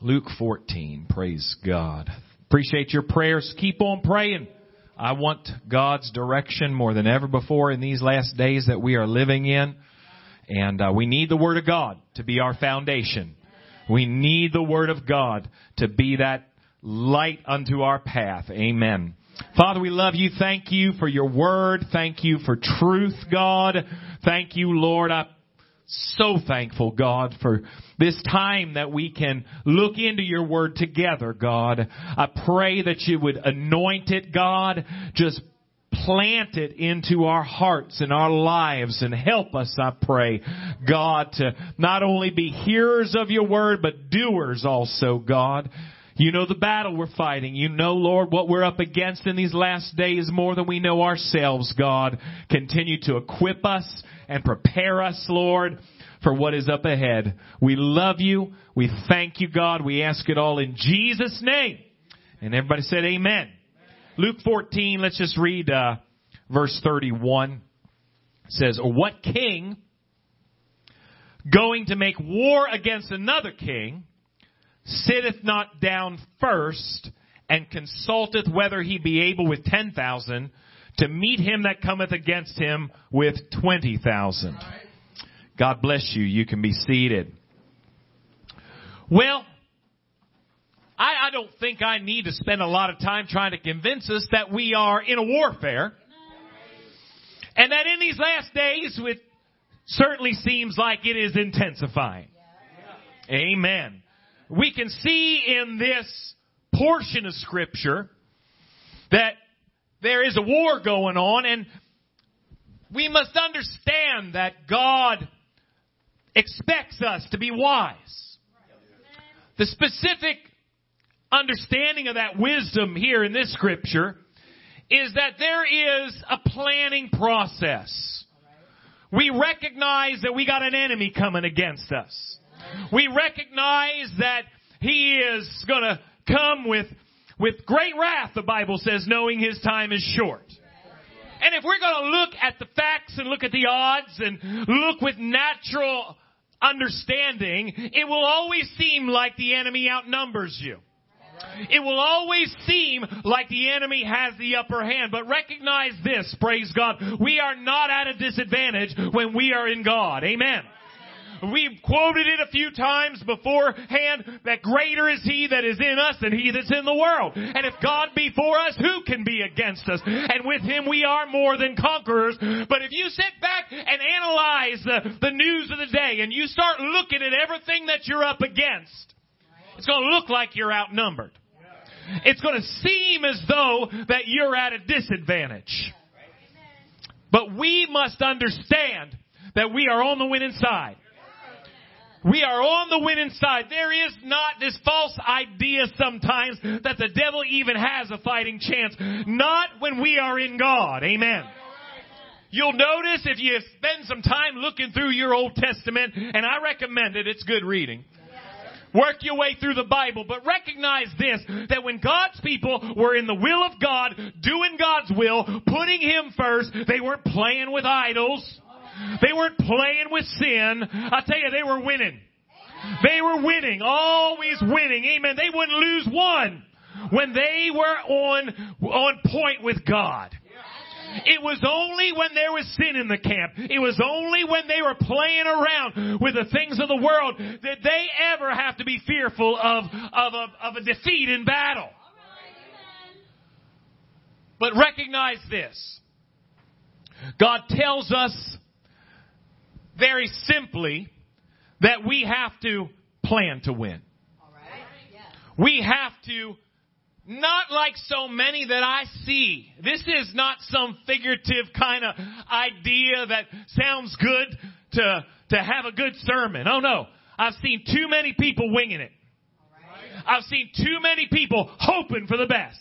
Luke 14. Praise God. Appreciate your prayers. Keep on praying. I want God's direction more than ever before in these last days that we are living in. And uh, we need the Word of God to be our foundation. We need the Word of God to be that light unto our path. Amen. Father, we love you. Thank you for your Word. Thank you for truth, God. Thank you, Lord. I'm so thankful, God, for this time that we can look into your word together, God. I pray that you would anoint it, God. Just plant it into our hearts and our lives and help us, I pray, God, to not only be hearers of your word, but doers also, God. You know the battle we're fighting. You know, Lord, what we're up against in these last days more than we know ourselves, God. Continue to equip us and prepare us, Lord, for what is up ahead. We love you. We thank you, God. We ask it all in Jesus' name. And everybody said amen. Luke 14, let's just read uh, verse 31. It says, what king going to make war against another king sitteth not down first and consulteth whether he be able with ten thousand to meet him that cometh against him with twenty thousand. God bless you. You can be seated. Well, I, I don't think I need to spend a lot of time trying to convince us that we are in a warfare. And that in these last days, it certainly seems like it is intensifying. Amen. We can see in this portion of scripture that there is a war going on and we must understand that God expects us to be wise. The specific understanding of that wisdom here in this scripture is that there is a planning process. We recognize that we got an enemy coming against us. We recognize that he is gonna come with, with great wrath, the Bible says, knowing his time is short. And if we're gonna look at the facts and look at the odds and look with natural understanding, it will always seem like the enemy outnumbers you. It will always seem like the enemy has the upper hand, but recognize this, praise God, we are not at a disadvantage when we are in God. Amen. We've quoted it a few times beforehand that greater is He that is in us than He that's in the world. And if God be for us, who can be against us? And with Him we are more than conquerors. But if you sit back and analyze the, the news of the day and you start looking at everything that you're up against, it's going to look like you're outnumbered. It's going to seem as though that you're at a disadvantage. But we must understand that we are on the winning side. We are on the winning side. There is not this false idea sometimes that the devil even has a fighting chance. Not when we are in God. Amen. You'll notice if you spend some time looking through your Old Testament, and I recommend it, it's good reading. Work your way through the Bible, but recognize this, that when God's people were in the will of God, doing God's will, putting Him first, they weren't playing with idols. They weren't playing with sin. I tell you, they were winning. They were winning, always winning. Amen. They wouldn't lose one when they were on, on point with God. It was only when there was sin in the camp. It was only when they were playing around with the things of the world that they ever have to be fearful of, of, a, of a defeat in battle. But recognize this. God tells us very simply that we have to plan to win. We have to not like so many that I see. This is not some figurative kind of idea that sounds good to, to have a good sermon. Oh no. I've seen too many people winging it. I've seen too many people hoping for the best.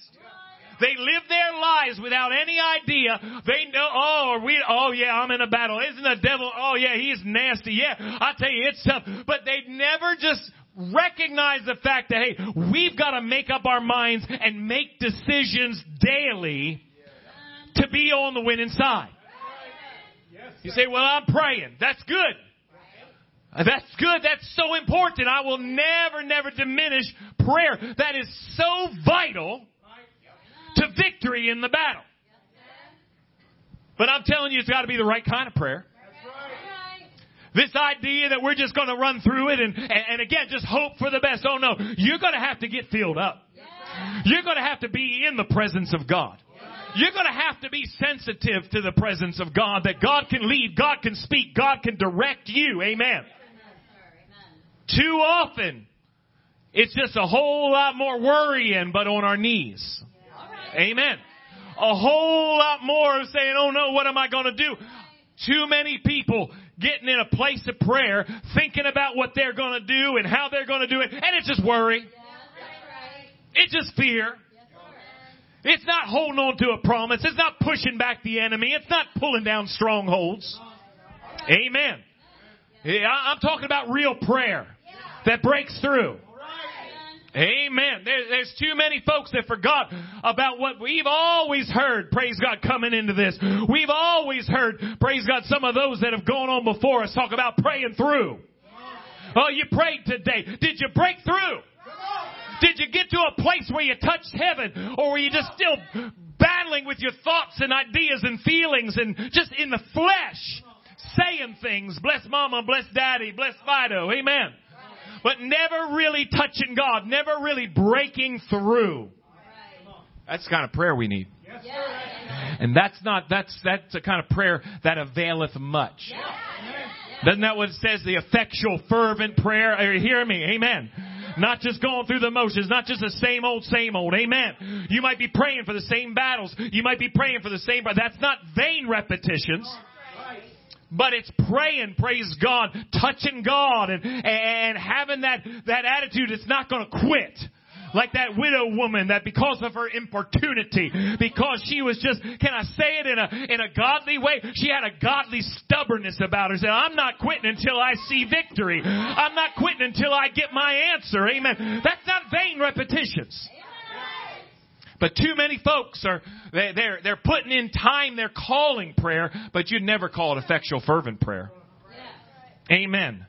They live their lives without any idea. They know, oh, we, oh yeah, I'm in a battle. Isn't the devil? Oh yeah, he's nasty. Yeah, I tell you, it's tough. But they never just recognize the fact that, hey, we've got to make up our minds and make decisions daily to be on the winning side. You say, well, I'm praying. That's good. That's good. That's so important. I will never, never diminish prayer. That is so vital to victory in the battle. But I'm telling you, it's got to be the right kind of prayer. This idea that we're just going to run through it and, and, and again, just hope for the best. Oh no, you're going to have to get filled up. You're going to have to be in the presence of God. You're going to have to be sensitive to the presence of God, that God can lead, God can speak, God can direct you. Amen. Too often, it's just a whole lot more worrying, but on our knees. Amen. A whole lot more of saying, oh no, what am I going to do? Too many people getting in a place of prayer, thinking about what they're going to do and how they're going to do it, and it's just worry. It's just fear. It's not holding on to a promise. It's not pushing back the enemy. It's not pulling down strongholds. Amen. I'm talking about real prayer that breaks through. Amen. There, there's too many folks that forgot about what we've always heard, praise God, coming into this. We've always heard, praise God, some of those that have gone on before us talk about praying through. Oh, you prayed today. Did you break through? Did you get to a place where you touched heaven or were you just still battling with your thoughts and ideas and feelings and just in the flesh saying things? Bless mama, bless daddy, bless Fido. Amen but never really touching God, never really breaking through. That's the kind of prayer we need. And that's not, that's, that's the kind of prayer that availeth much. Doesn't that what it says? The effectual, fervent prayer. You hear me? Amen. Not just going through the motions, not just the same old, same old. Amen. You might be praying for the same battles. You might be praying for the same, but that's not vain repetitions but it's praying, praise God, touching God and, and having that, that attitude it's not gonna quit. Like that widow woman that because of her importunity, because she was just, can I say it in a, in a godly way? She had a godly stubbornness about her. Said, I'm not quitting until I see victory. I'm not quitting until I get my answer. Amen. That's not vain repetitions. But too many folks are, they, they're, they're putting in time, they're calling prayer, but you'd never call it effectual fervent prayer. Amen.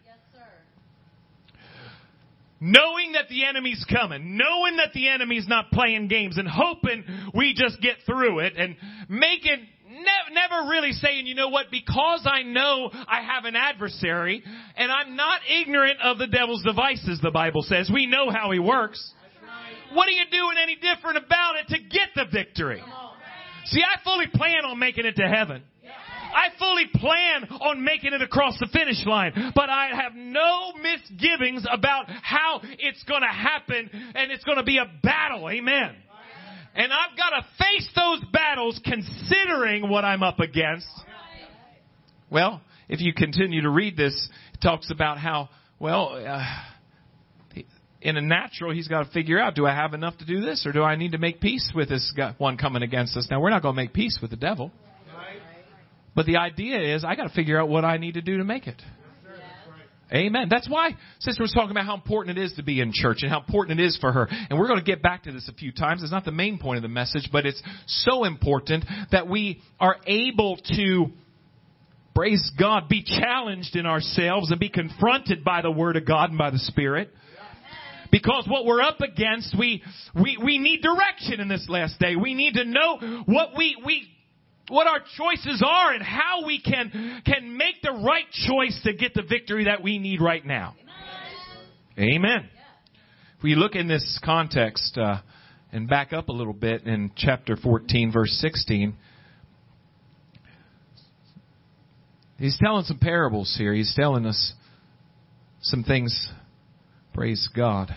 knowing that the enemy's coming, knowing that the enemy's not playing games and hoping we just get through it and making, ne- never really saying, you know what, because I know I have an adversary and I'm not ignorant of the devil's devices, the Bible says. We know how he works. What are you doing any different about it to get the victory? See, I fully plan on making it to heaven. I fully plan on making it across the finish line, but I have no misgivings about how it's going to happen and it's going to be a battle. Amen. And I've got to face those battles considering what I'm up against. Well, if you continue to read this, it talks about how, well, uh, in a natural, he's got to figure out, do I have enough to do this or do I need to make peace with this one coming against us? Now, we're not going to make peace with the devil. But the idea is, I got to figure out what I need to do to make it. Amen. That's why Sister was talking about how important it is to be in church and how important it is for her. And we're going to get back to this a few times. It's not the main point of the message, but it's so important that we are able to, praise God, be challenged in ourselves and be confronted by the Word of God and by the Spirit. Because what we're up against, we, we, we need direction in this last day. We need to know what we, we, what our choices are and how we can, can make the right choice to get the victory that we need right now. Amen. Amen. If we look in this context, uh, and back up a little bit in chapter 14 verse 16, he's telling some parables here. He's telling us some things Praise God.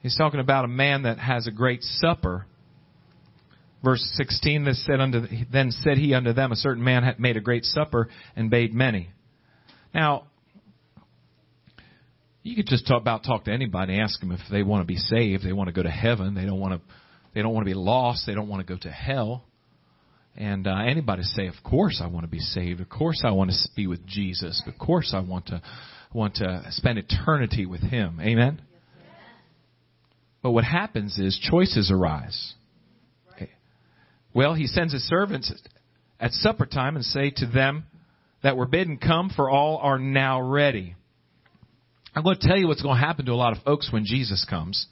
He's talking about a man that has a great supper. Verse 16, this said unto, then said he unto them, a certain man had made a great supper and bade many. Now, you could just talk about talk to anybody, ask them if they want to be saved, they want to go to heaven, they don't want to, they don't want to be lost, they don't want to go to hell. And uh, anybody say, of course I want to be saved, of course I want to be with Jesus, of course I want to want to spend eternity with Him. Amen? But what happens is choices arise. Well, He sends His servants at supper time and say to them, that were bidden come, for all are now ready. I'm going to tell you what's going to happen to a lot of folks when Jesus comes.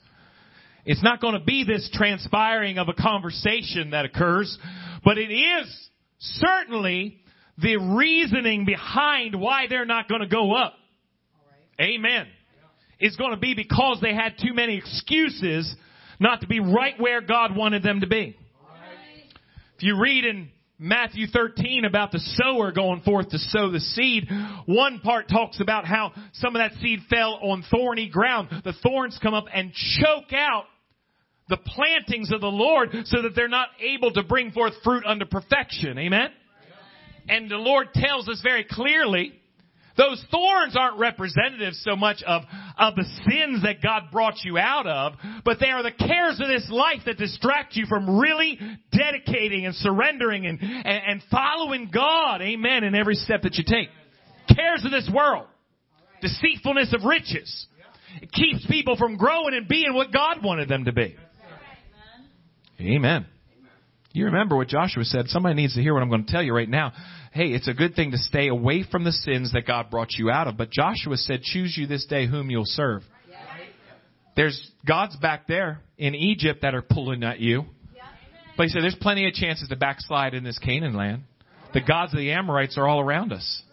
It's not going to be this transpiring of a conversation that occurs, but it is certainly the reasoning behind why they're not going to go up. Amen. It's going to be because they had too many excuses not to be right where God wanted them to be. If you read in Matthew 13 about the sower going forth to sow the seed, one part talks about how some of that seed fell on thorny ground. The thorns come up and choke out the plantings of the Lord so that they're not able to bring forth fruit unto perfection. Amen? And the Lord tells us very clearly those thorns aren't representative so much of, of the sins that God brought you out of, but they are the cares of this life that distract you from really dedicating and surrendering and, and, and following God, amen, in every step that you take. Cares of this world. Deceitfulness of riches. It keeps people from growing and being what God wanted them to be. Amen. You remember what Joshua said. Somebody needs to hear what I'm going to tell you right now. Hey, it's a good thing to stay away from the sins that God brought you out of. But Joshua said, choose you this day whom you'll serve. There's gods back there in Egypt that are pulling at you. But he said, there's plenty of chances to backslide in this Canaan land. The gods of the Amorites are all around us.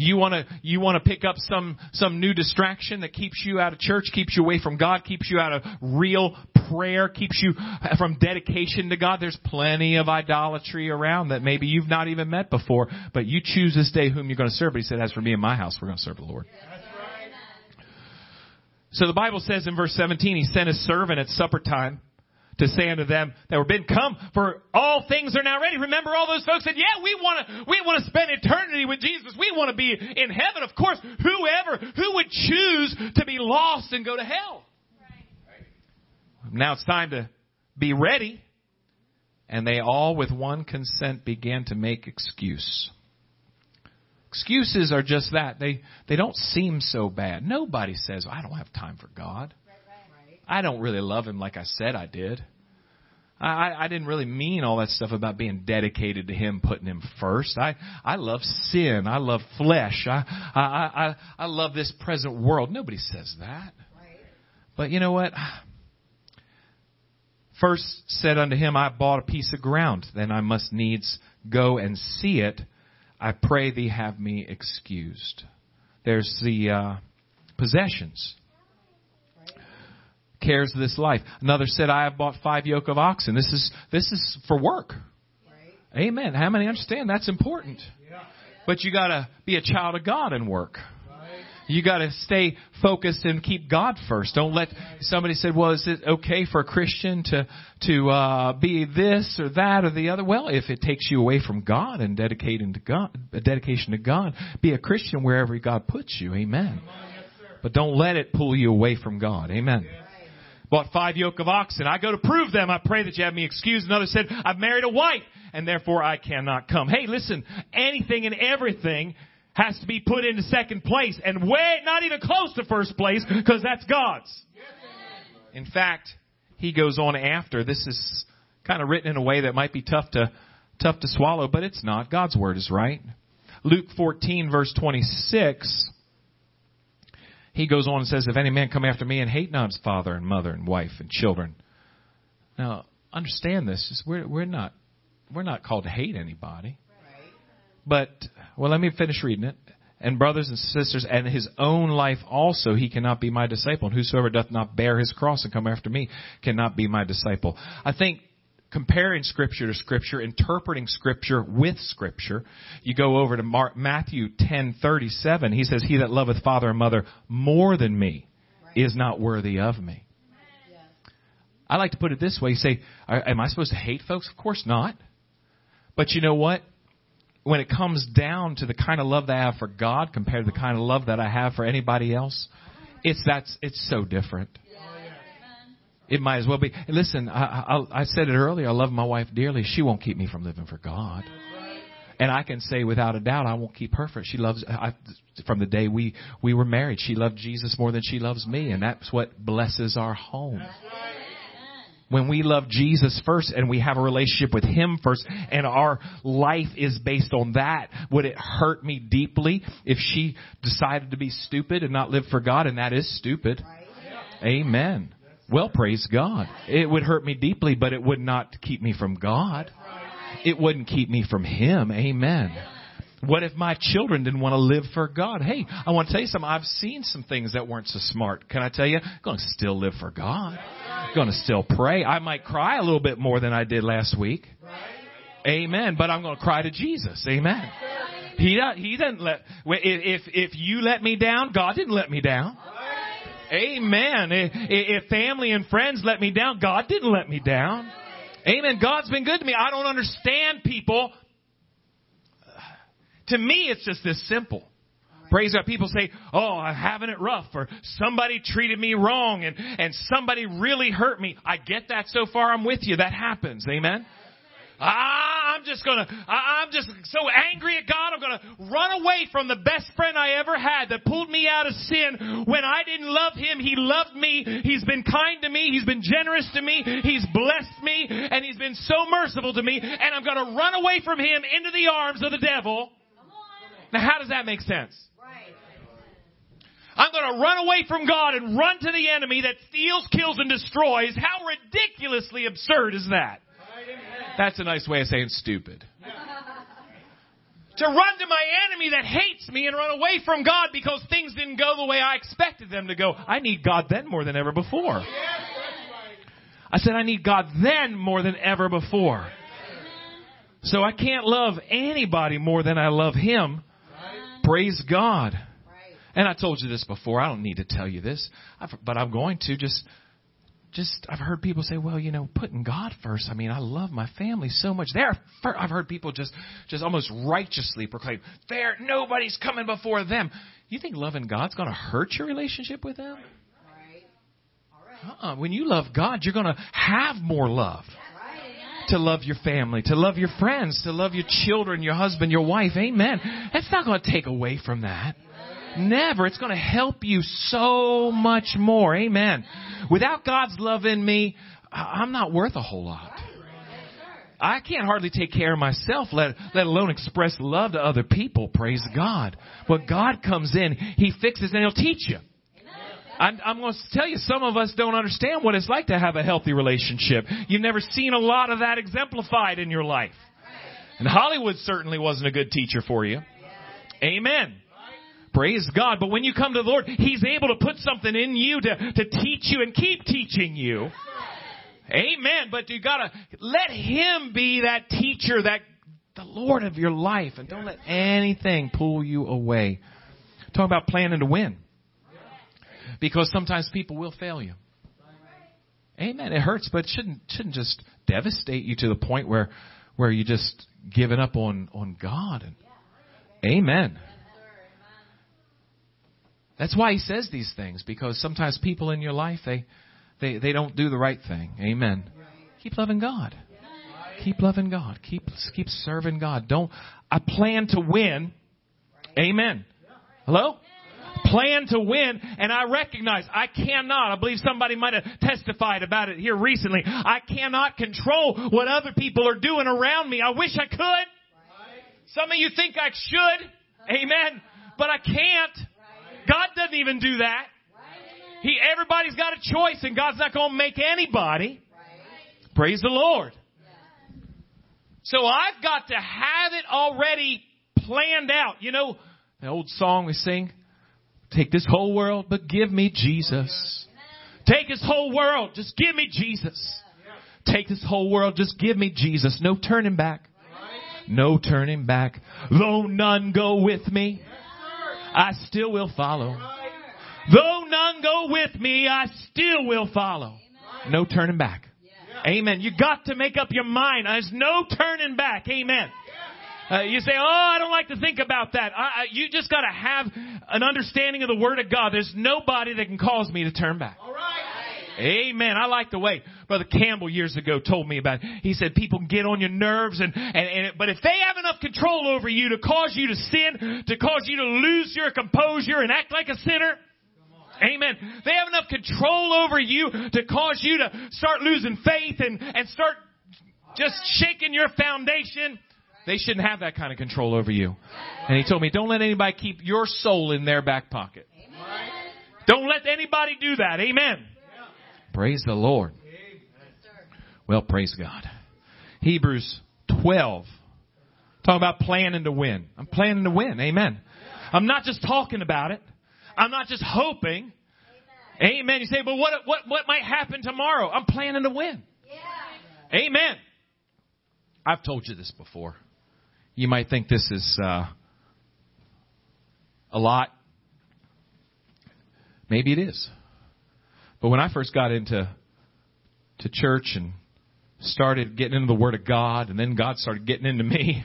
You want to you want to pick up some some new distraction that keeps you out of church, keeps you away from God, keeps you out of real prayer, keeps you uh, from dedication to God. There's plenty of idolatry around that maybe you've not even met before, but you choose this day whom you're going to serve. But he said, as for me and my house, we're going to serve the Lord. So the Bible says in verse 17, he sent his servant at supper time to say unto them that were bidden, come, for all things are now ready. Remember all those folks said, yeah, we want to, we want to spend eternity with Jesus. We want to be in heaven. Of course, whoever, who would choose to be lost and go to hell? Right. Now it's time to be ready. And they all with one consent began to make excuse. Excuses are just that. They, they don't seem so bad. Nobody says, I don't have time for God. I don't really love him like I said I did. I, I didn't really mean all that stuff about being dedicated to him, putting him first. I, I love sin. I love flesh. I, I, I, I love this present world. Nobody says that. Right. But you know what? First said unto him, I bought a piece of ground. Then I must needs go and see it. I pray thee have me excused. There's the uh, possessions cares of this life. Another said, I have bought five yoke of oxen. This is, this is for work. Right. Amen. How many understand that's important? Yeah. But you gotta be a child of God and work. Right. You gotta stay focused and keep God first. Don't let somebody said, "Well, is it okay for a Christian to to uh, be this or that or the other?" Well, if it takes you away from God and dedicating to God, a dedication to God, be a Christian wherever God puts you. Amen. But don't let it pull you away from God. Amen. Bought five yoke of oxen. I go to prove them. I pray that you have me excused. Another said, I've married a wife and therefore I cannot come. Hey, listen, anything and everything has to be put into second place and way, not even close to first place because that's God's. In fact, he goes on after. This is kind of written in a way that might be tough to, tough to swallow, but it's not. God's word is right. Luke 14 verse 26 he goes on and says, If any man come after me and hate not his father and mother and wife and children. Now, understand this. We're, we're not, we're not called to hate anybody. But, well, let me finish reading it. And brothers and sisters, and his own life also, he cannot be my disciple. And whosoever doth not bear his cross and come after me cannot be my disciple. I think comparing scripture to scripture, interpreting scripture with scripture. You go over to Mark, Matthew 10:37. He says, "He that loveth father and mother more than me is not worthy of me." I like to put it this way. You say, "Am I supposed to hate folks?" Of course not. But you know what? When it comes down to the kind of love that I have for God compared to the kind of love that I have for anybody else, it's that's it's so different. It might as well be. listen, I, I, I said it earlier. I love my wife dearly. She won't keep me from living for God. And I can say without a doubt, I won't keep her for. She loves. I, from the day we we were married, she loved Jesus more than she loves me, and that's what blesses our home. when we love Jesus first and we have a relationship with Him first and our life is based on that, would it hurt me deeply if she decided to be stupid and not live for God? And that is stupid. Amen. Well, praise God. It would hurt me deeply, but it would not keep me from God. It wouldn't keep me from Him. Amen. What if my children didn't want to live for God? Hey, I want to tell you something. I've seen some things that weren't so smart. Can I tell you? I'm going to still live for God. I'm going to still pray. I might cry a little bit more than I did last week. Amen. But I'm going to cry to Jesus. Amen. He he doesn't let if if you let me down, God didn't let me down. Amen. If family and friends let me down, God didn't let me down. Amen. God's been good to me. I don't understand people to me, it's just this simple. Praise God. People say, oh, I'm having it rough or somebody treated me wrong and, and somebody really hurt me. I get that so far. I'm with you. That happens. Amen. Ah, I'm just gonna, I'm just so angry at God. I'm gonna run away from the best friend I ever had that pulled me out of sin. When I didn't love him, he loved me. He's been kind to me. He's been generous to me. He's blessed me and he's been so merciful to me. And I'm gonna run away from him into the arms of the devil now, how does that make sense? I'm going to run away from God and run to the enemy that steals, kills, and destroys. How ridiculously absurd is that? That's a nice way of saying stupid. to run to my enemy that hates me and run away from God because things didn't go the way I expected them to go. I need God then more than ever before. I said, I need God then more than ever before. So I can't love anybody more than I love Him. Praise God. And I told you this before. I don't need to tell you this, but I'm going to just just I've heard people say, well, you know, putting God first. I mean, I love my family so much. There, I've heard people just just almost righteously proclaim, there, nobody's coming before them. You think loving God's going to hurt your relationship with them? Uh-uh. When you love God, you're going to have more love to love your family, to love your friends, to love your children, your husband, your wife. Amen. That's not going to take away from that. Never. It's going to help you so much more. Amen. Without God's love in me, I'm not worth a whole lot. I can't hardly take care of myself, let, let alone express love to other people. Praise God. But God comes in, He fixes and He'll teach you. I'm, I'm going to tell you, some of us don't understand what it's like to have a healthy relationship. You've never seen a lot of that exemplified in your life. And Hollywood certainly wasn't a good teacher for you. Amen. Praise God. But when you come to the Lord, He's able to put something in you to, to teach you and keep teaching you. Amen. But you gotta let Him be that teacher, that the Lord of your life, and don't let anything pull you away. Talk about planning to win. Because sometimes people will fail you. Amen. It hurts, but it shouldn't shouldn't just devastate you to the point where where you just giving up on on God. And, amen. That's why he says these things because sometimes people in your life they they they don't do the right thing. Amen. Keep loving God. Keep loving God. Keep keep serving God. Don't I plan to win. Amen. Hello? plan to win, and I recognize I cannot. I believe somebody might have testified about it here recently. I cannot control what other people are doing around me. I wish I could. Some of you think I should. Amen. But I can't. God doesn't even do that. He, everybody's got a choice and God's not going to make anybody. Praise the Lord. So I've got to have it already planned out. You know, the old song we sing, Take this whole world, but give me Jesus. Take this whole world, just give me Jesus. Take this whole world, just give me Jesus. No turning back. No turning back. Though none go with me, I still will follow. Though none go with me, I still will follow. No turning back. Amen. You got to make up your mind. There's no turning back. Amen. Uh, you say, "Oh, I don't like to think about that." I, I, you just got to have an understanding of the Word of God. There's nobody that can cause me to turn back. All right. Amen. I like the way Brother Campbell years ago told me about it. He said people get on your nerves and, and, and, but if they have enough control over you to cause you to sin, to cause you to lose your composure and act like a sinner, Amen. They have enough control over you to cause you to start losing faith and, and start just shaking your foundation. They shouldn't have that kind of control over you. And he told me, don't let anybody keep your soul in their back pocket. Don't let anybody do that. Amen. Praise the Lord. Well, praise God. Hebrews 12. Talk about planning to win. I'm planning to win. Amen. I'm not just talking about it. I'm not just hoping. Amen. You say, but what, what, what might happen tomorrow? I'm planning to win. Amen. I've told you this before. You might think this is uh, a lot. Maybe it is. But when I first got into to church and started getting into the Word of God, and then God started getting into me,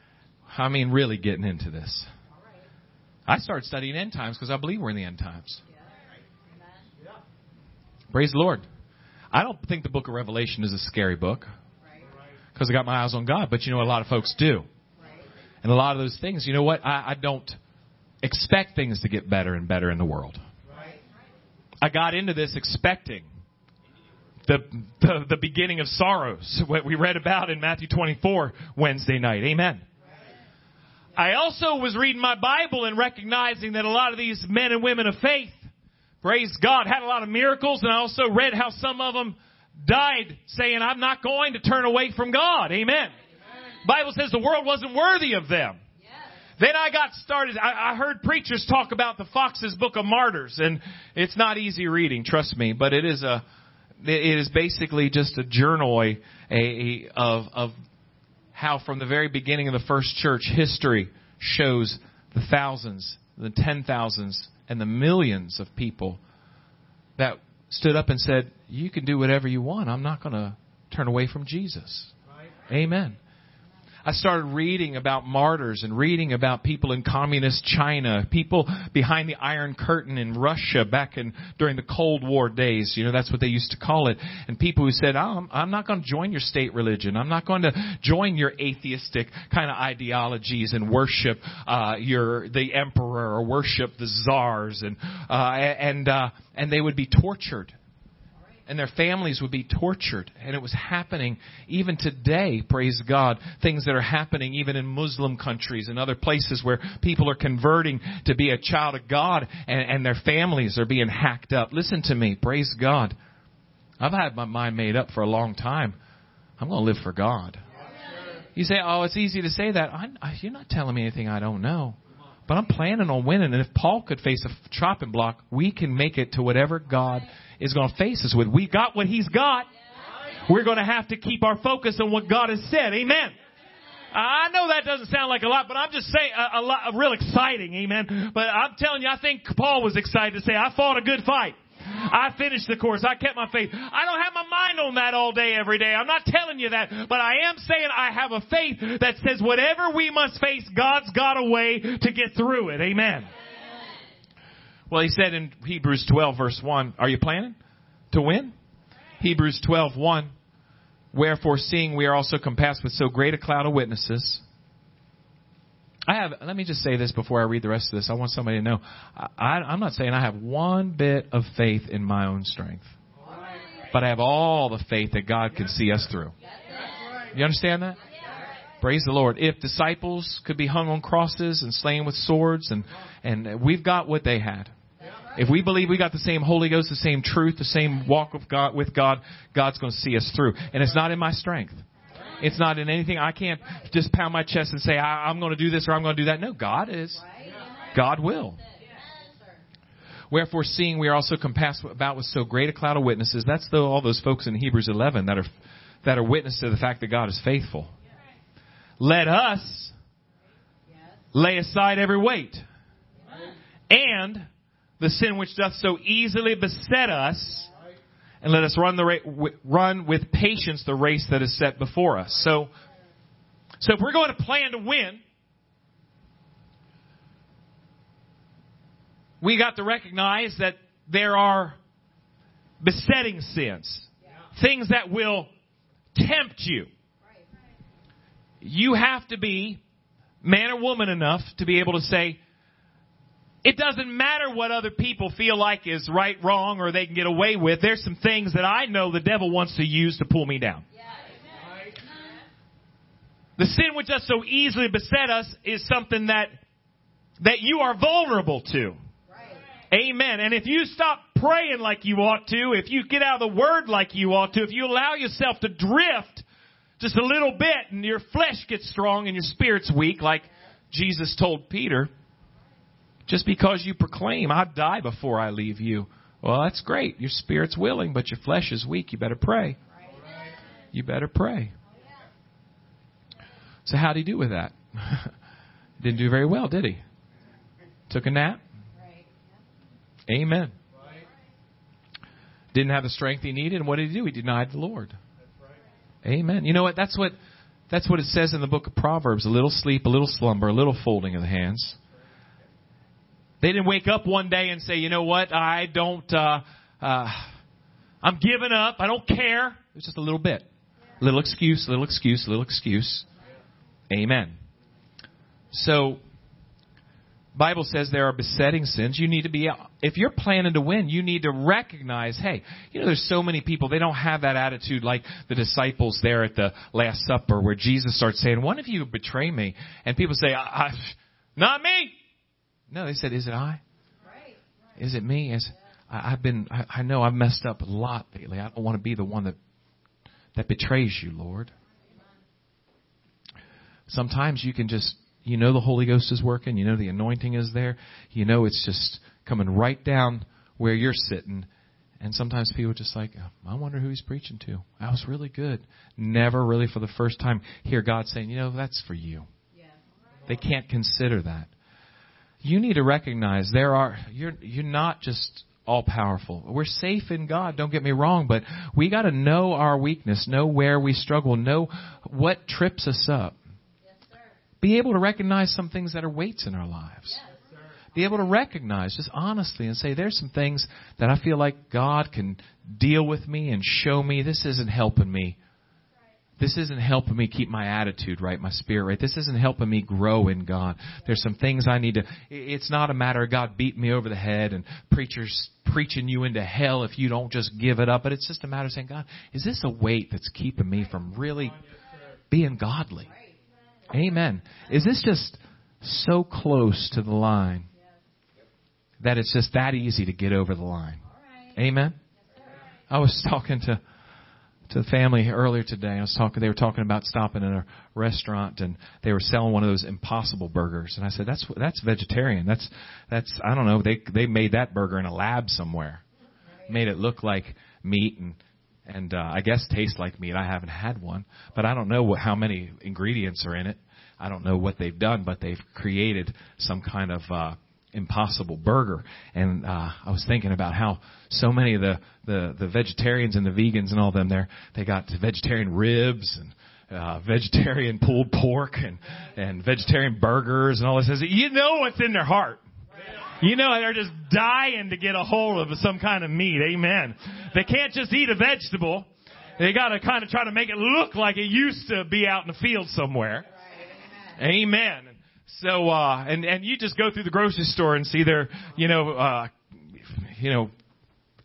I mean, really getting into this. I started studying end times because I believe we're in the end times. Praise the Lord. I don't think the book of Revelation is a scary book because I got my eyes on God, but you know, a lot of folks do. And a lot of those things, you know what? I, I don't expect things to get better and better in the world. I got into this expecting the, the, the beginning of sorrows, what we read about in Matthew 24 Wednesday night. Amen. I also was reading my Bible and recognizing that a lot of these men and women of faith, praise God, had a lot of miracles, and I also read how some of them died saying, I'm not going to turn away from God. Amen. Amen. Bible says the world wasn't worthy of them. Then I got started. I, I heard preachers talk about the Foxe's Book of Martyrs, and it's not easy reading, trust me, but it is a, it is basically just a journal a, a, of, of how from the very beginning of the first church history shows the thousands, the ten thousands, and the millions of people that stood up and said, "You can do whatever you want. I'm not going to turn away from Jesus." Right. Amen. I started reading about martyrs and reading about people in communist China, people behind the Iron Curtain in Russia back in during the Cold War days. You know, that's what they used to call it. And people who said, oh, I'm not going to join your state religion. I'm not going to join your atheistic kind of ideologies and worship uh, your the emperor or worship the czars and uh, and uh, and they would be tortured and their families would be tortured. And it was happening even today, praise God. Things that are happening even in Muslim countries and other places where people are converting to be a child of God and, and their families are being hacked up. Listen to me, praise God. I've had my mind made up for a long time. I'm going to live for God. You say, oh, it's easy to say that. I, you're not telling me anything I don't know. But I'm planning on winning. And if Paul could face a chopping block, we can make it to whatever God is going to face us with. We got what he's got. We're going to have to keep our focus on what God has said. Amen. I know that doesn't sound like a lot, but I'm just saying a, a lot, real exciting, amen. But I'm telling you, I think Paul was excited to say, I fought a good fight. I finished the course. I kept my faith. I don't have my mind on that all day, every day. I'm not telling you that, but I am saying I have a faith that says whatever we must face, God's got a way to get through it. Amen. Well, he said in Hebrews 12 verse 1, are you planning to win? Hebrews 12, 1, wherefore seeing we are also compassed with so great a cloud of witnesses, I have, let me just say this before I read the rest of this. I want somebody to know. I, I'm not saying I have one bit of faith in my own strength. But I have all the faith that God can see us through. You understand that? Praise the Lord. If disciples could be hung on crosses and slain with swords and, and we've got what they had. If we believe we got the same Holy Ghost, the same truth, the same walk with God, with God, God's going to see us through. And it's not in my strength. It's not in anything. I can't just pound my chest and say, I, am going to do this or I'm going to do that. No, God is. God will. Wherefore, seeing we are also compassed about with so great a cloud of witnesses, that's the, all those folks in Hebrews 11 that are, that are witness to the fact that God is faithful. Let us lay aside every weight and the sin which doth so easily beset us and let us run the ra- run with patience the race that is set before us. So, so if we're going to plan to win, we got to recognize that there are besetting sins, things that will tempt you. You have to be man or woman enough to be able to say, it doesn't matter what other people feel like is right, wrong, or they can get away with. There's some things that I know the devil wants to use to pull me down. The sin which does so easily beset us is something that that you are vulnerable to. Amen. And if you stop praying like you ought to, if you get out of the word like you ought to, if you allow yourself to drift just a little bit and your flesh gets strong and your spirit's weak, like Jesus told Peter, just because you proclaim, I'll die before I leave you. Well, that's great. Your spirit's willing, but your flesh is weak. You better pray. You better pray. So how did he do with that? Didn't do very well, did he? Took a nap. Amen. Didn't have the strength he needed, and what did he do? He denied the Lord. Amen. You know what? That's what that's what it says in the book of Proverbs. A little sleep, a little slumber, a little folding of the hands. They didn't wake up one day and say, you know what, I don't, uh, uh, I'm giving up. I don't care. It was just a little bit. Little excuse, little excuse, little excuse. Amen. So, Bible says there are besetting sins. You need to be, if you're planning to win, you need to recognize, hey, you know, there's so many people, they don't have that attitude like the disciples there at the Last Supper where Jesus starts saying, one of you betray me. And people say, I, I, not me. No, they said, "Is it I? Is it me? Is I, I've been? I, I know I've messed up a lot lately. I don't want to be the one that that betrays you, Lord." Sometimes you can just, you know, the Holy Ghost is working. You know, the anointing is there. You know, it's just coming right down where you're sitting. And sometimes people are just like, oh, I wonder who he's preaching to. That was really good. Never really for the first time hear God saying, you know, that's for you. They can't consider that you need to recognize there are you're you're not just all powerful. We're safe in God, don't get me wrong, but we got to know our weakness, know where we struggle, know what trips us up. Be able to recognize some things that are weights in our lives. Yes, Be able to recognize just honestly and say there's some things that I feel like God can deal with me and show me this isn't helping me this isn't helping me keep my attitude right, my spirit right. This isn't helping me grow in God. There's some things I need to, it's not a matter of God beating me over the head and preachers preaching you into hell if you don't just give it up, but it's just a matter of saying, God, is this a weight that's keeping me from really being godly? Amen. Is this just so close to the line that it's just that easy to get over the line? Amen. I was talking to to the family earlier today. I was talking. They were talking about stopping in a restaurant and they were selling one of those Impossible burgers. And I said, "That's that's vegetarian. That's that's I don't know. They they made that burger in a lab somewhere, made it look like meat and and uh, I guess taste like meat. I haven't had one, but I don't know what, how many ingredients are in it. I don't know what they've done, but they've created some kind of uh, impossible burger. And uh, I was thinking about how so many of the, the the vegetarians and the vegans and all them there they got vegetarian ribs and uh, vegetarian pulled pork and and vegetarian burgers and all this. You know what's in their heart. You know, they're just dying to get a hold of some kind of meat. Amen. They can't just eat a vegetable. They gotta kind of try to make it look like it used to be out in the field somewhere. Amen. So, uh, and, and you just go through the grocery store and see their, you know, uh, you know,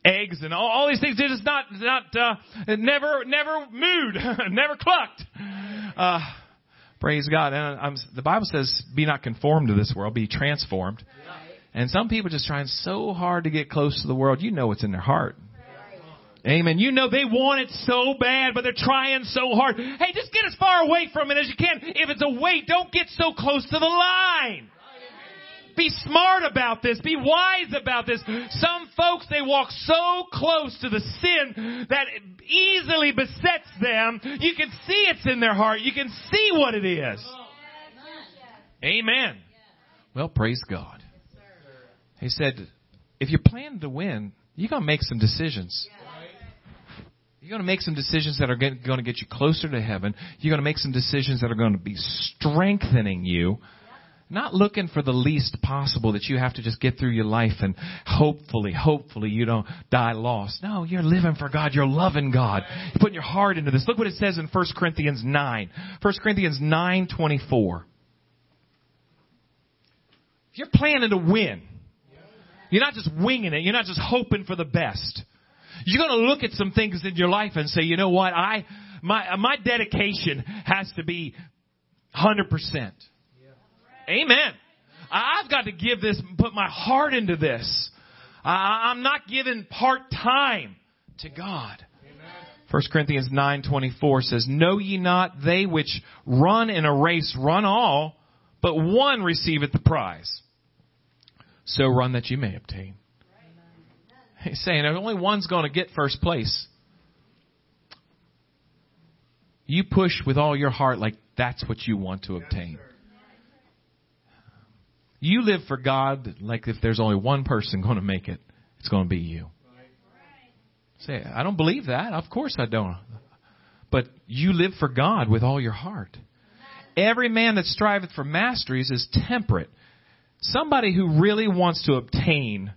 eggs and all, all these things. They're just not, not, uh, never, never mooed, never clucked. Uh, praise God. And I'm, the Bible says, be not conformed to this world, be transformed. And some people just trying so hard to get close to the world. You know what's in their heart. Amen. You know they want it so bad, but they're trying so hard. Hey, just get as far away from it as you can. If it's a weight, don't get so close to the line. Be smart about this. Be wise about this. Some folks, they walk so close to the sin that it easily besets them. You can see it's in their heart. You can see what it is. Amen. Well, praise God. He said, if you're planning to win, you're going to make some decisions. You're going to make some decisions that are going to get you closer to heaven. You're going to make some decisions that are going to be strengthening you. Not looking for the least possible that you have to just get through your life and hopefully, hopefully you don't die lost. No, you're living for God. You're loving God. You're putting your heart into this. Look what it says in 1 Corinthians 9. 1 Corinthians 9, 24. If you're planning to win, You're not just winging it. You're not just hoping for the best. You're going to look at some things in your life and say, you know what? I, my, my dedication has to be 100%. Amen. I've got to give this, put my heart into this. I'm not giving part time to God. 1 Corinthians 9:24 says, "Know ye not they which run in a race run all, but one receiveth the prize. So run that you may obtain." He's saying only one's going to get first place. You push with all your heart like that's what you want to obtain. You live for God like if there's only one person going to make it, it's going to be you. Say, I don't believe that. Of course I don't. But you live for God with all your heart. Every man that striveth for masteries is temperate. Somebody who really wants to obtain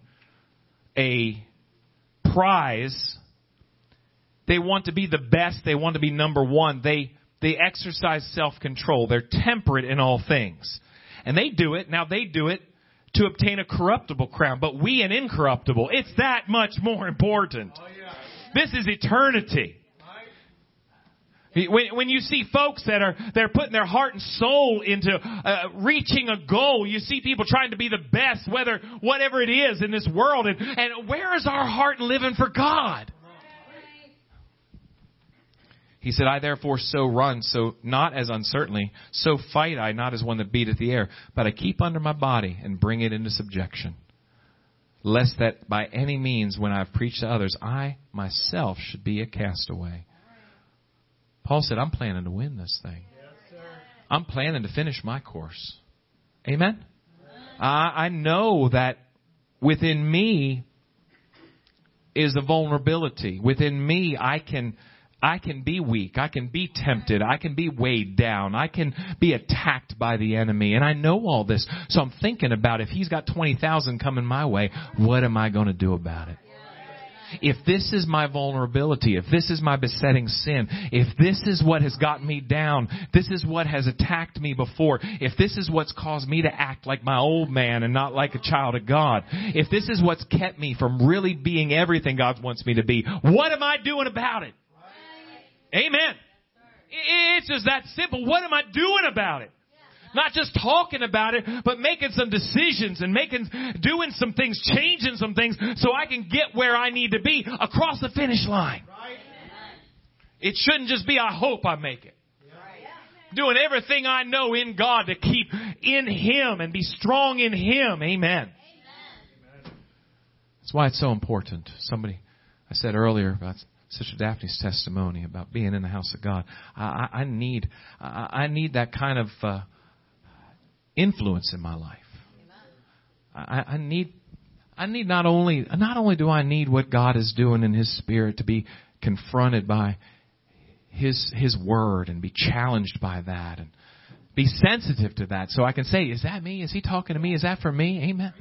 a prize, they want to be the best, they want to be number one, they, they exercise self-control. They're temperate in all things. And they do it, now they do it to obtain a corruptible crown, but we an incorruptible. It's that much more important. Oh, yeah. This is eternity. When, when you see folks that are they're putting their heart and soul into uh, reaching a goal, you see people trying to be the best, whether whatever it is in this world, and, and where is our heart living for God? He said, I therefore so run, so not as uncertainly, so fight I, not as one that beateth the air, but I keep under my body and bring it into subjection. Lest that by any means, when I have preached to others, I myself should be a castaway. Paul said, I'm planning to win this thing. I'm planning to finish my course. Amen? I, I know that within me is a vulnerability. Within me, I can I can be weak. I can be tempted. I can be weighed down. I can be attacked by the enemy. And I know all this. So I'm thinking about if he's got 20,000 coming my way, what am I going to do about it? If this is my vulnerability, if this is my besetting sin, if this is what has got me down, this is what has attacked me before, if this is what's caused me to act like my old man and not like a child of God, if this is what's kept me from really being everything God wants me to be, what am I doing about it? Amen. It's just that simple. What am I doing about it? Not just talking about it, but making some decisions and making, doing some things, changing some things so I can get where I need to be across the finish line. It shouldn't just be, I hope I make it. Doing everything I know in God to keep in Him and be strong in Him. Amen. That's why it's so important. Somebody, I said earlier about Sister Daphne's testimony about being in the house of God. I, I need, I, I need that kind of uh, influence in my life. I, I need, I need not only, not only do I need what God is doing in His Spirit to be confronted by His His Word and be challenged by that and be sensitive to that, so I can say, "Is that me? Is He talking to me? Is that for me?" Amen.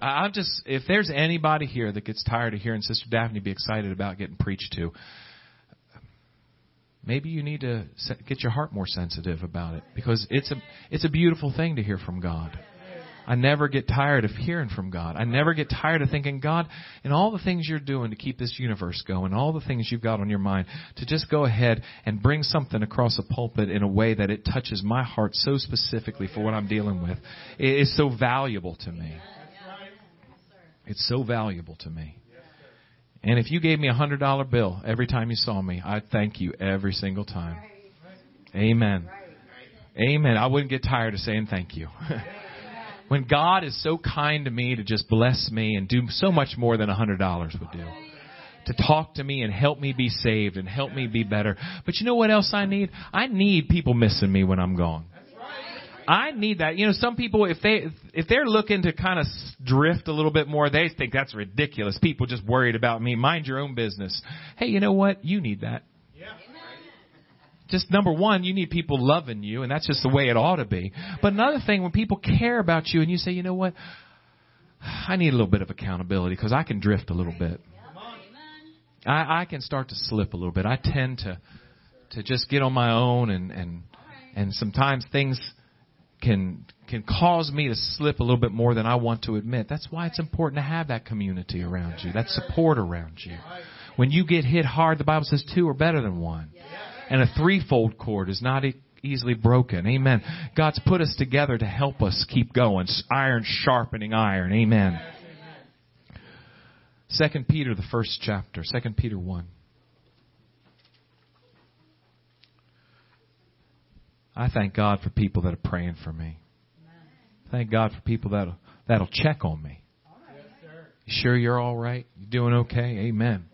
I'm just, if there's anybody here that gets tired of hearing Sister Daphne be excited about getting preached to, maybe you need to get your heart more sensitive about it because it's a, it's a beautiful thing to hear from God. I never get tired of hearing from God. I never get tired of thinking, God, in all the things you're doing to keep this universe going, all the things you've got on your mind, to just go ahead and bring something across a pulpit in a way that it touches my heart so specifically for what I'm dealing with it is so valuable to me. It's so valuable to me. And if you gave me a hundred dollar bill every time you saw me, I'd thank you every single time. Amen. Amen. I wouldn't get tired of saying thank you. when God is so kind to me to just bless me and do so much more than a hundred dollars would do. To talk to me and help me be saved and help me be better. But you know what else I need? I need people missing me when I'm gone. I need that. You know, some people, if they, if they're looking to kind of drift a little bit more, they think that's ridiculous. People just worried about me. Mind your own business. Hey, you know what? You need that. Yeah. Just number one, you need people loving you, and that's just the way it ought to be. But another thing, when people care about you and you say, you know what? I need a little bit of accountability because I can drift a little bit. I, I can start to slip a little bit. I tend to to just get on my own and and and sometimes things can can cause me to slip a little bit more than I want to admit. That's why it's important to have that community around you, that support around you. When you get hit hard, the Bible says two are better than one. And a threefold cord is not easily broken. Amen. God's put us together to help us keep going. Iron sharpening iron. Amen. Second Peter, the first chapter. Second Peter 1. I thank God for people that are praying for me. Thank God for people that'll that'll check on me. You sure you're all right? You doing okay? Amen.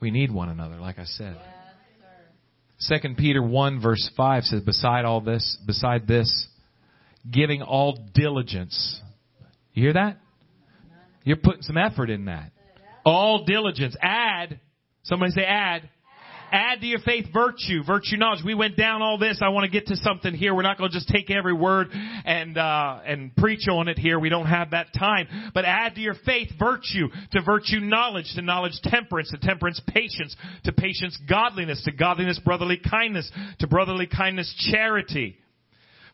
We need one another, like I said. Second Peter one verse five says, beside all this, beside this, giving all diligence. You hear that? You're putting some effort in that. All diligence. Add. Somebody say add. Add to your faith virtue, virtue knowledge. We went down all this. I want to get to something here. We're not going to just take every word and uh, and preach on it here. We don't have that time. But add to your faith virtue, to virtue knowledge, to knowledge temperance, to temperance patience, to patience godliness, to godliness brotherly kindness, to brotherly kindness charity.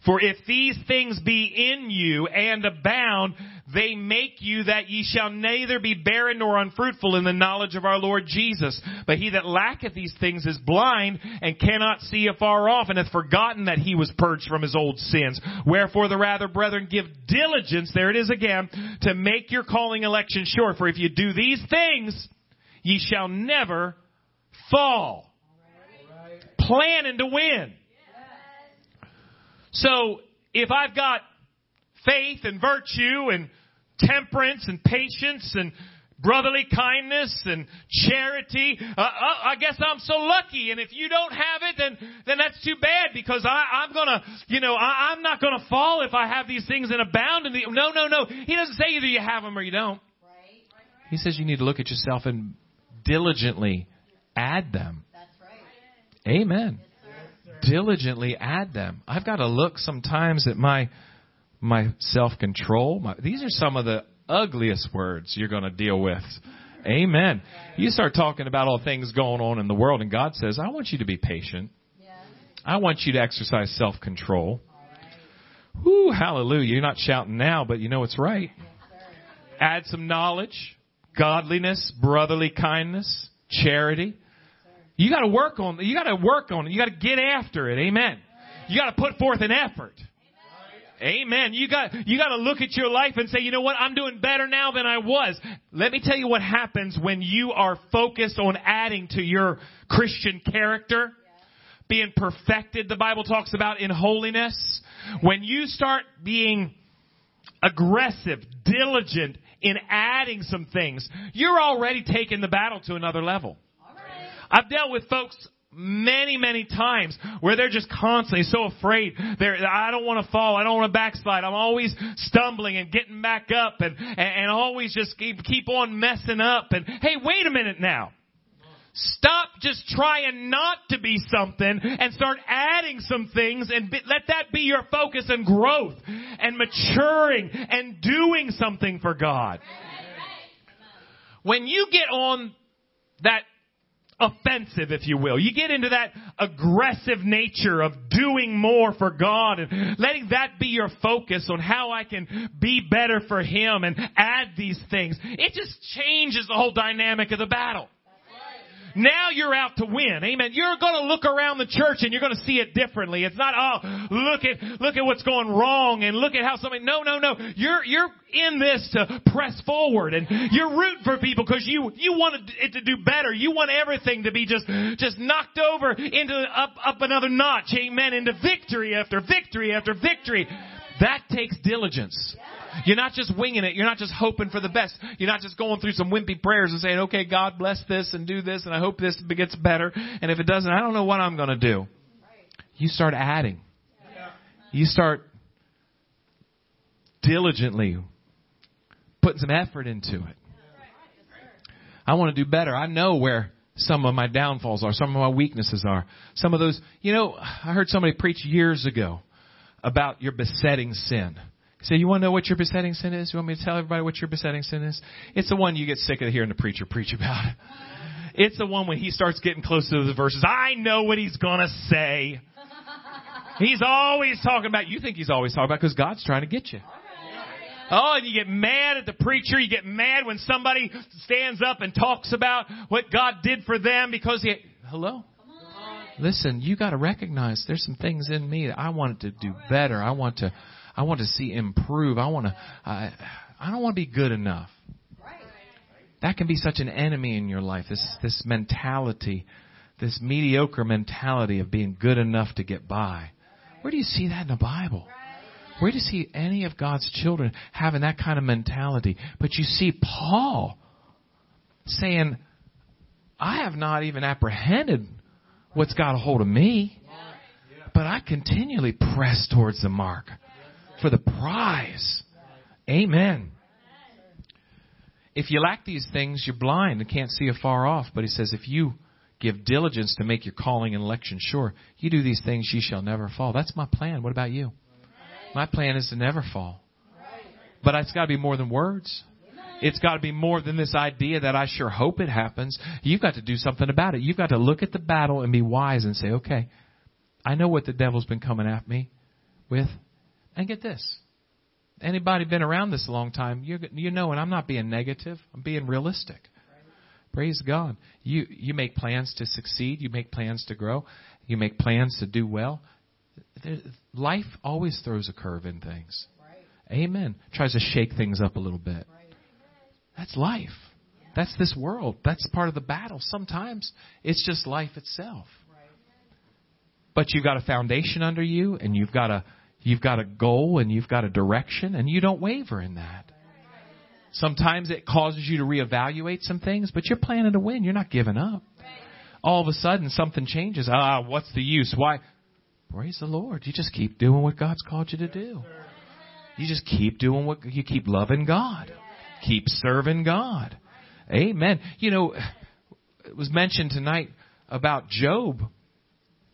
For if these things be in you and abound, they make you that ye shall neither be barren nor unfruitful in the knowledge of our Lord Jesus. But he that lacketh these things is blind and cannot see afar off and hath forgotten that he was purged from his old sins. Wherefore the rather, brethren, give diligence, there it is again, to make your calling election sure. For if you do these things, ye shall never fall. Planning to win. So if I've got faith and virtue and temperance and patience and brotherly kindness and charity. Uh, uh, I guess I'm so lucky. And if you don't have it, then then that's too bad because I, I'm gonna, you know, I, I'm not gonna fall if I have these things in abound. And the, no, no, no. He doesn't say either you have them or you don't. He says you need to look at yourself and diligently add them. That's right. Amen diligently add them. I've got to look sometimes at my my self control. These are some of the ugliest words you're going to deal with. Amen. You start talking about all things going on in the world, and God says, I want you to be patient. I want you to exercise self control. Whoo, hallelujah. You're not shouting now, but you know it's right. Add some knowledge, godliness, brotherly kindness, charity. You got to work on. You got to work on it. You got to get after it. Amen. You got to put forth an effort. Amen. You got you got to look at your life and say, you know what? I'm doing better now than I was. Let me tell you what happens when you are focused on adding to your Christian character, being perfected. The Bible talks about in holiness. When you start being aggressive, diligent in adding some things, you're already taking the battle to another level. I've dealt with folks many, many times where they're just constantly so afraid. They're, I don't want to fall. I don't want to backslide. I'm always stumbling and getting back up and, and, and always just keep, keep on messing up. And hey, wait a minute now. Stop just trying not to be something and start adding some things and be, let that be your focus and growth and maturing and doing something for God. When you get on that offensive, if you will. You get into that aggressive nature of doing more for God and letting that be your focus on how I can be better for Him and add these things. It just changes the whole dynamic of the battle. Now you're out to win. Amen. You're going to look around the church and you're going to see it differently. It's not, oh, look at, look at what's going wrong and look at how something, no, no, no. You're, you're in this to press forward and you're rooting for people because you, you want it to do better. You want everything to be just, just knocked over into up, up another notch. Amen. Into victory after victory after victory. That takes diligence. You're not just winging it. You're not just hoping for the best. You're not just going through some wimpy prayers and saying, okay, God bless this and do this and I hope this gets better. And if it doesn't, I don't know what I'm going to do. You start adding. You start diligently putting some effort into it. I want to do better. I know where some of my downfalls are, some of my weaknesses are. Some of those, you know, I heard somebody preach years ago about your besetting sin. Say, you want to know what your besetting sin is? You want me to tell everybody what your besetting sin is? It's the one you get sick of hearing the preacher preach about. It's the one when he starts getting close to the verses. I know what he's gonna say. He's always talking about, you think he's always talking about because God's trying to get you. Oh, and you get mad at the preacher. You get mad when somebody stands up and talks about what God did for them because he, hello? Listen, you got to recognize there's some things in me that I wanted to do better. I want to, I want to see improve. I want to, I, I don't want to be good enough. That can be such an enemy in your life. This, this mentality, this mediocre mentality of being good enough to get by. Where do you see that in the Bible? Where do you see any of God's children having that kind of mentality? But you see Paul saying, I have not even apprehended what's got a hold of me, but I continually press towards the mark for the prize. Amen. If you lack these things, you're blind and can't see afar off. But he says, if you give diligence to make your calling and election sure, you do these things, ye shall never fall. That's my plan. What about you? My plan is to never fall. But it's got to be more than words. It's got to be more than this idea that I sure hope it happens. You've got to do something about it. You've got to look at the battle and be wise and say, okay, I know what the devil's been coming at me with. And get this. Anybody been around this a long time, you you know, and I'm not being negative. I'm being realistic. Praise God. You you make plans to succeed. You make plans to grow. You make plans to do well life always throws a curve in things. Right. Amen. Tries to shake things up a little bit. Right. That's life. Yeah. That's this world. That's part of the battle. Sometimes it's just life itself. But you've got a foundation under you and you've got a you've got a goal and you've got a direction and you don't waver in that. Sometimes it causes you to reevaluate some things, but you're planning to win. You're not giving up. All of a sudden something changes. Ah, what's the use? Why Praise the Lord. You just keep doing what God's called you to do. You just keep doing what you keep loving God. Keep serving God. Amen. You know, it was mentioned tonight about Job.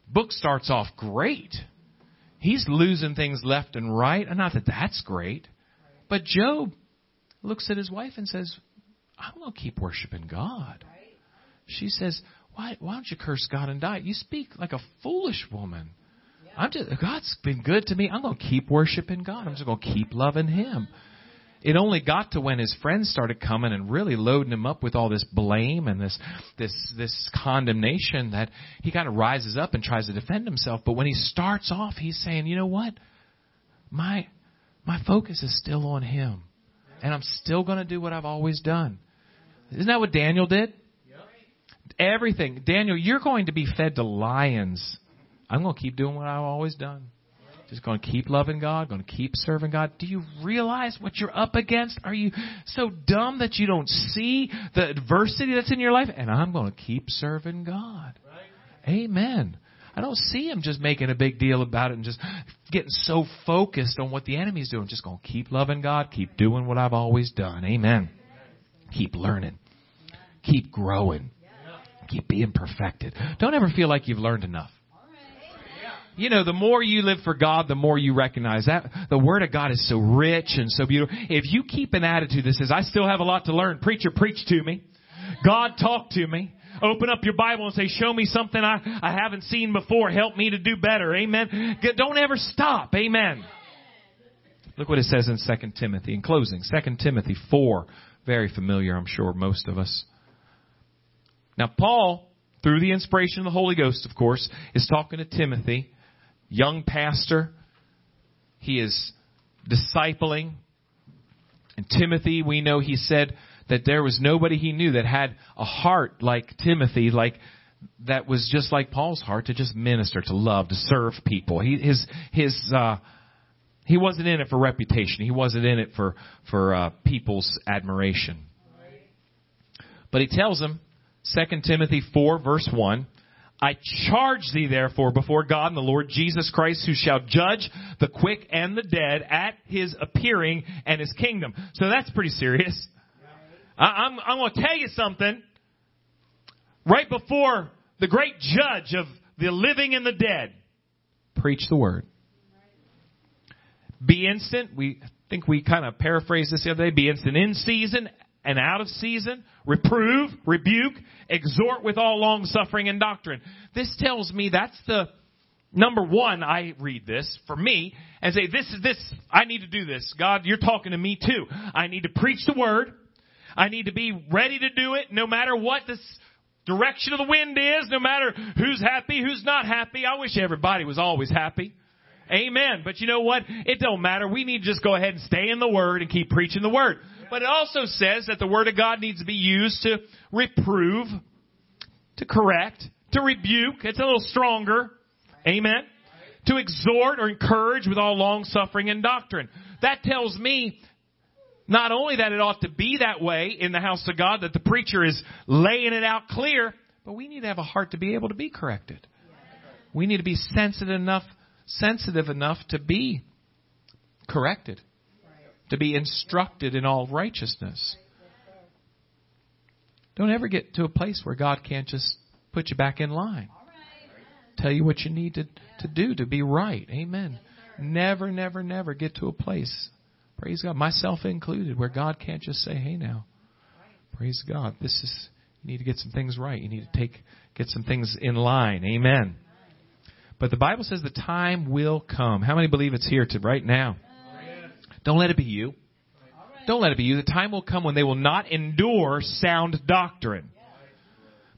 Book starts off great. He's losing things left and right. And not that that's great. But Job looks at his wife and says, I'm going to keep worshiping God. She says, why, why don't you curse God and die? You speak like a foolish woman. I'm just God's been good to me. I'm going to keep worshiping God. I'm just going to keep loving Him. It only got to when his friends started coming and really loading him up with all this blame and this this this condemnation that he kind of rises up and tries to defend himself. But when he starts off, he's saying, "You know what? My my focus is still on Him, and I'm still going to do what I've always done." Isn't that what Daniel did? Everything, Daniel, you're going to be fed to lions I'm going to keep doing what I've always done. Just going to keep loving God, going to keep serving God. Do you realize what you're up against? Are you so dumb that you don't see the adversity that's in your life? And I'm going to keep serving God. Amen. I don't see him just making a big deal about it and just getting so focused on what the enemy's doing. Just going to keep loving God, keep doing what I've always done. Amen. Keep learning. Keep growing. Keep being perfected. Don't ever feel like you've learned enough you know, the more you live for God, the more you recognize that the Word of God is so rich and so beautiful. If you keep an attitude that says, I still have a lot to learn, preacher, preach to me. God, talk to me. Open up your Bible and say, show me something I, I haven't seen before. Help me to do better. Amen. Don't ever stop. Amen. Look what it says in 2 Timothy. In closing, 2 Timothy 4. Very familiar, I'm sure, most of us. Now, Paul, through the inspiration of the Holy Ghost, of course, is talking to Timothy young pastor. He is discipling. And Timothy, we know he said that there was nobody he knew that had a heart like Timothy, like that was just like Paul's heart to just minister, to love, to serve people. He, his, his, uh, he wasn't in it for reputation. He wasn't in it for, for, uh, people's admiration. But he tells them, 2 Timothy 4 verse 1, I charge thee therefore before God and the Lord Jesus Christ who shall judge the quick and the dead at his appearing and his kingdom. So that's pretty serious. I, am I'm going to tell you something. Right before the great judge of the living and the dead, preach the word. Be instant. We think we kind of paraphrased this the other day. Be instant in season and out of season, reprove, rebuke, exhort with all long suffering and doctrine. This tells me that's the number one, I read this for me and say, this is this, I need to do this. God, you're talking to me too. I need to preach the word. I need to be ready to do it no matter what this direction of the wind is, no matter who's happy, who's not happy. I wish everybody was always happy. Amen. But you know what? It don't matter. We need to just go ahead and stay in the Word and keep preaching the Word. But it also says that the Word of God needs to be used to reprove, to correct, to rebuke. It's a little stronger. Amen. To exhort or encourage with all long suffering and doctrine. That tells me not only that it ought to be that way in the house of God, that the preacher is laying it out clear, but we need to have a heart to be able to be corrected. We need to be sensitive enough, sensitive enough to be corrected, to be instructed in all righteousness. Don't ever get to a place where God can't just put you back in line. Tell you what you need to, to do to be right. Amen. Never, never, never get to a place, praise God, myself included, where God can't just say, hey now, praise God, this is, you need to get some things right. You need to take, get some things in line. Amen. But the Bible says the time will come. How many believe it's here to right now? Don't let it be you. Don't let it be you. The time will come when they will not endure sound doctrine.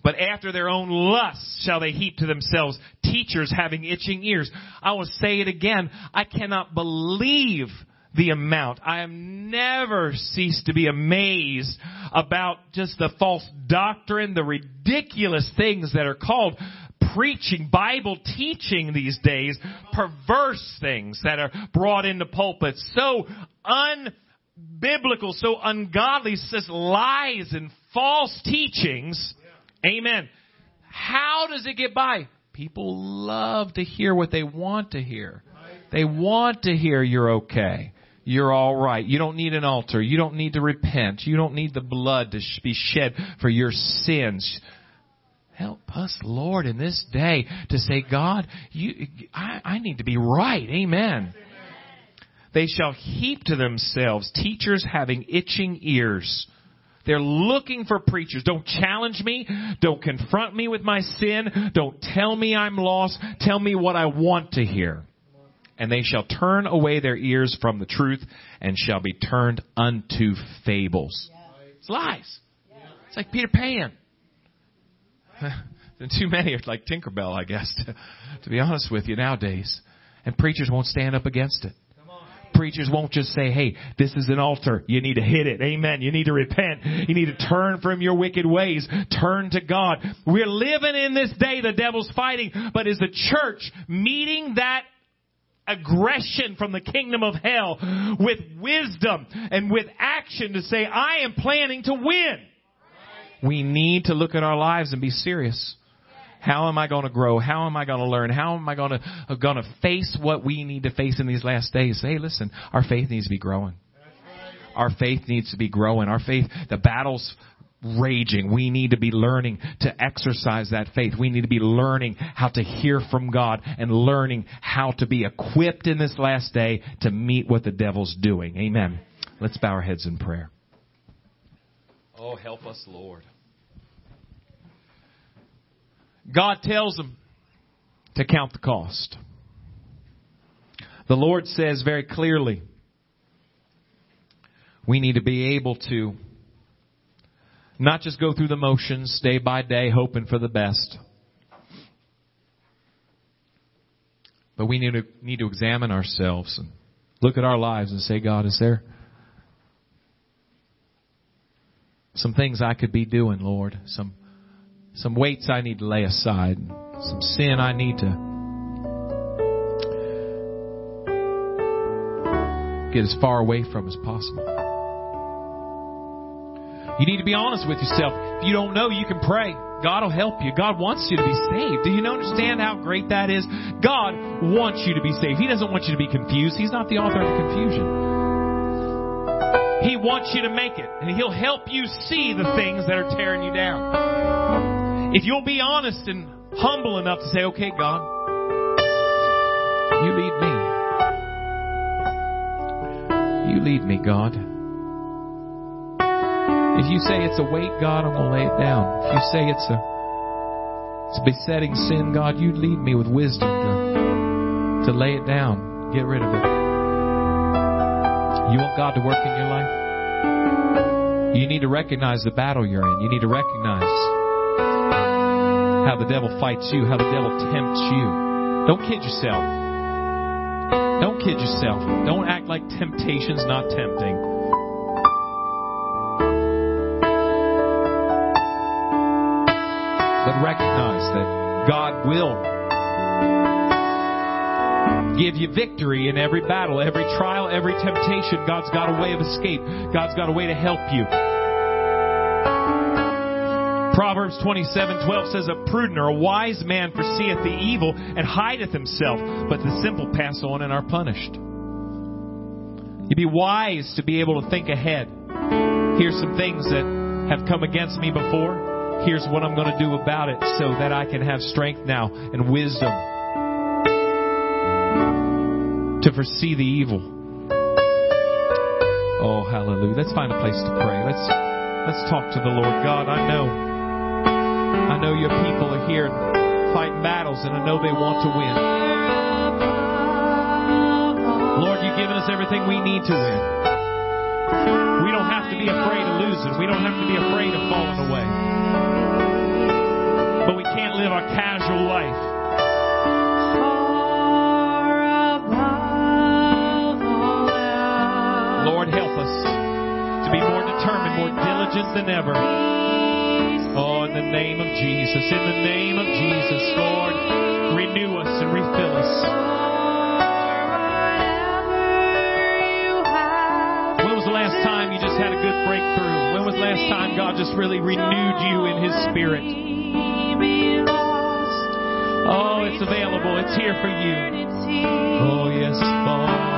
But after their own lusts shall they heap to themselves teachers having itching ears. I will say it again. I cannot believe the amount. I have never ceased to be amazed about just the false doctrine, the ridiculous things that are called preaching, Bible teaching these days, perverse things that are brought into pulpits. So unbiblical, so ungodly, says lies and false teachings Amen. How does it get by? People love to hear what they want to hear. They want to hear you're okay. You're all right. You don't need an altar. You don't need to repent. You don't need the blood to be shed for your sins. Help us, Lord, in this day to say, God, you, I, I need to be right. Amen. They shall heap to themselves teachers having itching ears they're looking for preachers. Don't challenge me. Don't confront me with my sin. Don't tell me I'm lost. Tell me what I want to hear. And they shall turn away their ears from the truth and shall be turned unto fables. It's lies. It's like Peter Pan. too many are like Tinkerbell, I guess, to, to be honest with you nowadays. And preachers won't stand up against it preachers won't just say, hey, this is an altar. You need to hit it. Amen. You need to repent. You need to turn from your wicked ways. Turn to God. We're living in this day the devil's fighting, but is the church meeting that aggression from the kingdom of hell with wisdom and with action to say, I am planning to win. We need to look at our lives and be serious. How am I going to grow? How am I going to learn? How am I going to uh, going to face what we need to face in these last days? Hey, listen, our faith needs to be growing. Our faith needs to be growing. Our faith, the battle's raging. We need to be learning to exercise that faith. We need to be learning how to hear from God and learning how to be equipped in this last day to meet what the devil's doing. Amen. Let's bow our heads in prayer. Oh, help us, Lord. God tells them to count the cost. The Lord says very clearly, we need to be able to not just go through the motions day by day hoping for the best. But we need to, need to examine ourselves and look at our lives and say, God, is there some things I could be doing, Lord? Some some weights I need to lay aside, some sin I need to get as far away from as possible. You need to be honest with yourself. If you don't know, you can pray. God will help you. God wants you to be saved. Do you understand how great that is? God wants you to be saved. He doesn't want you to be confused. He's not the author of confusion. He wants you to make it, and He'll help you see the things that are tearing you down. Mm-hmm. If you'll be honest and humble enough to say, okay, God, you lead me. You lead me, God. If you say it's a weight, God, I'm going to lay it down. If you say it's a It's a besetting sin, God, you lead me with wisdom to, to lay it down, get rid of it. You want God to work in your life? You need to recognize the battle you're in. You need to recognize how the devil fights you, how the devil tempts you. Don't kid yourself. Don't kid yourself. Don't act like temptation's not tempting. But recognize that God will give you victory in every battle, every trial, every temptation. God's got a way of escape. God's got a way to help you. Proverbs 27:12 says, "A prudent or a wise man foreseeth the evil and hideth himself, but the simple pass on and are punished." You'd be wise to be able to think ahead. Here's some things that have come against me before. Here's what I'm going to do about it so that I can have strength now and wisdom to foresee the evil. Oh, hallelujah. Let's find a place to pray. Let's let's talk to the Lord. God, I know I know your people are here fighting battles, and I know they want to win. Lord, you've given us everything we need to win. We don't have to be afraid of losing. We don't have to be afraid of falling away. But we can't live our casual life. Lord, help us to be more determined, more diligent than ever. In the name of Jesus, in the name of Jesus, Lord, renew us and refill us. When was the last time you just had a good breakthrough? When was the last time God just really renewed you in His Spirit? Oh, it's available. It's here for you. Oh, yes, far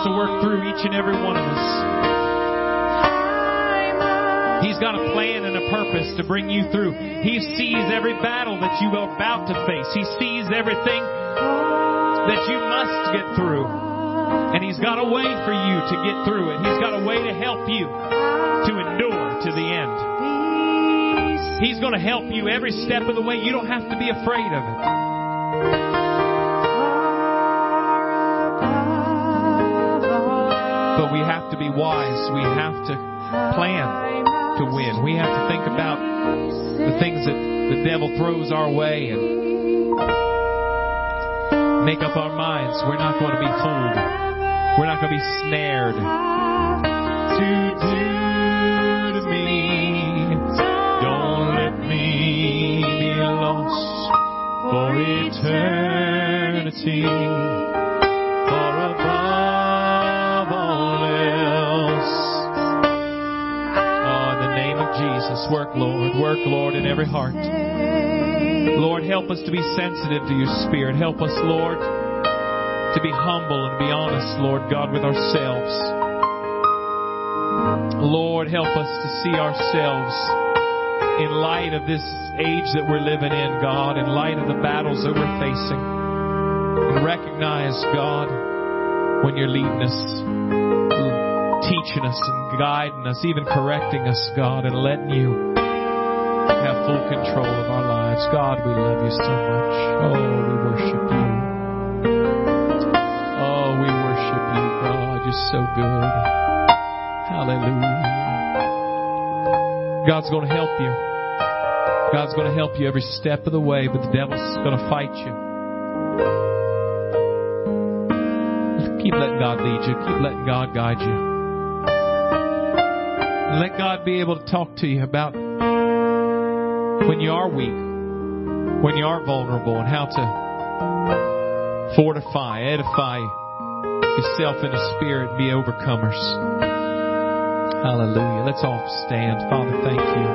wants to work through each and every one of us. He's got a plan and a purpose to bring you through. He sees every battle that you are about to face. He sees everything that you must get through. And He's got a way for you to get through it. He's got a way to help you to endure to the end. He's going to help you every step of the way. You don't have to be afraid of it. But we have to be wise. We have to plan to win. We have to think about the things that the devil throws our way and make up our minds. We're not going to be fooled. We're not going to be snared. To me, don't let me be lost for eternity. Work, Lord. Work, Lord, in every heart. Lord, help us to be sensitive to your Spirit. Help us, Lord, to be humble and be honest, Lord God, with ourselves. Lord, help us to see ourselves in light of this age that we're living in, God, in light of the battles that we're facing. And recognize, God, when you're leading us, teaching us and guiding us, even correcting us, God, and letting you have full control of our lives. God, we love you so much. Oh, we worship you. Oh, we worship you, God. You're so good. Hallelujah. God's going to help you. God's going to help you every step of the way, but the devil's going to fight you. Keep letting God lead you. Keep letting God guide you. And let God be able to talk to you about when you are weak, when you are vulnerable, and how to fortify, edify yourself in the spirit, be overcomers. Hallelujah. Let's all stand. Father, thank you.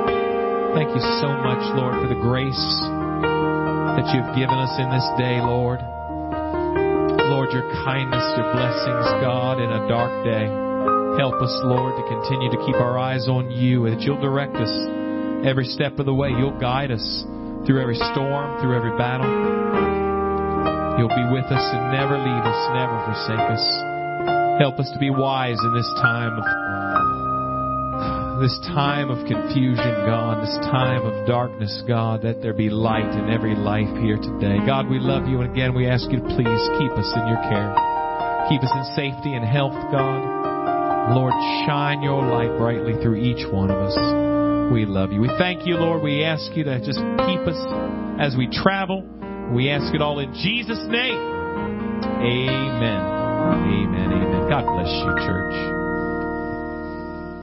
Thank you so much, Lord, for the grace that you've given us in this day, Lord. Lord, your kindness, your blessings, God, in a dark day. Help us, Lord, to continue to keep our eyes on you, that you'll direct us every step of the way. You'll guide us through every storm, through every battle. You'll be with us and never leave us, never forsake us. Help us to be wise in this time of this time of confusion, God, this time of darkness, God, that there be light in every life here today. God, we love you, and again, we ask you to please keep us in your care. Keep us in safety and health, God. Lord, shine your light brightly through each one of us. We love you. We thank you, Lord. We ask you to just keep us as we travel. We ask it all in Jesus' name. Amen. Amen. Amen. God bless you, church.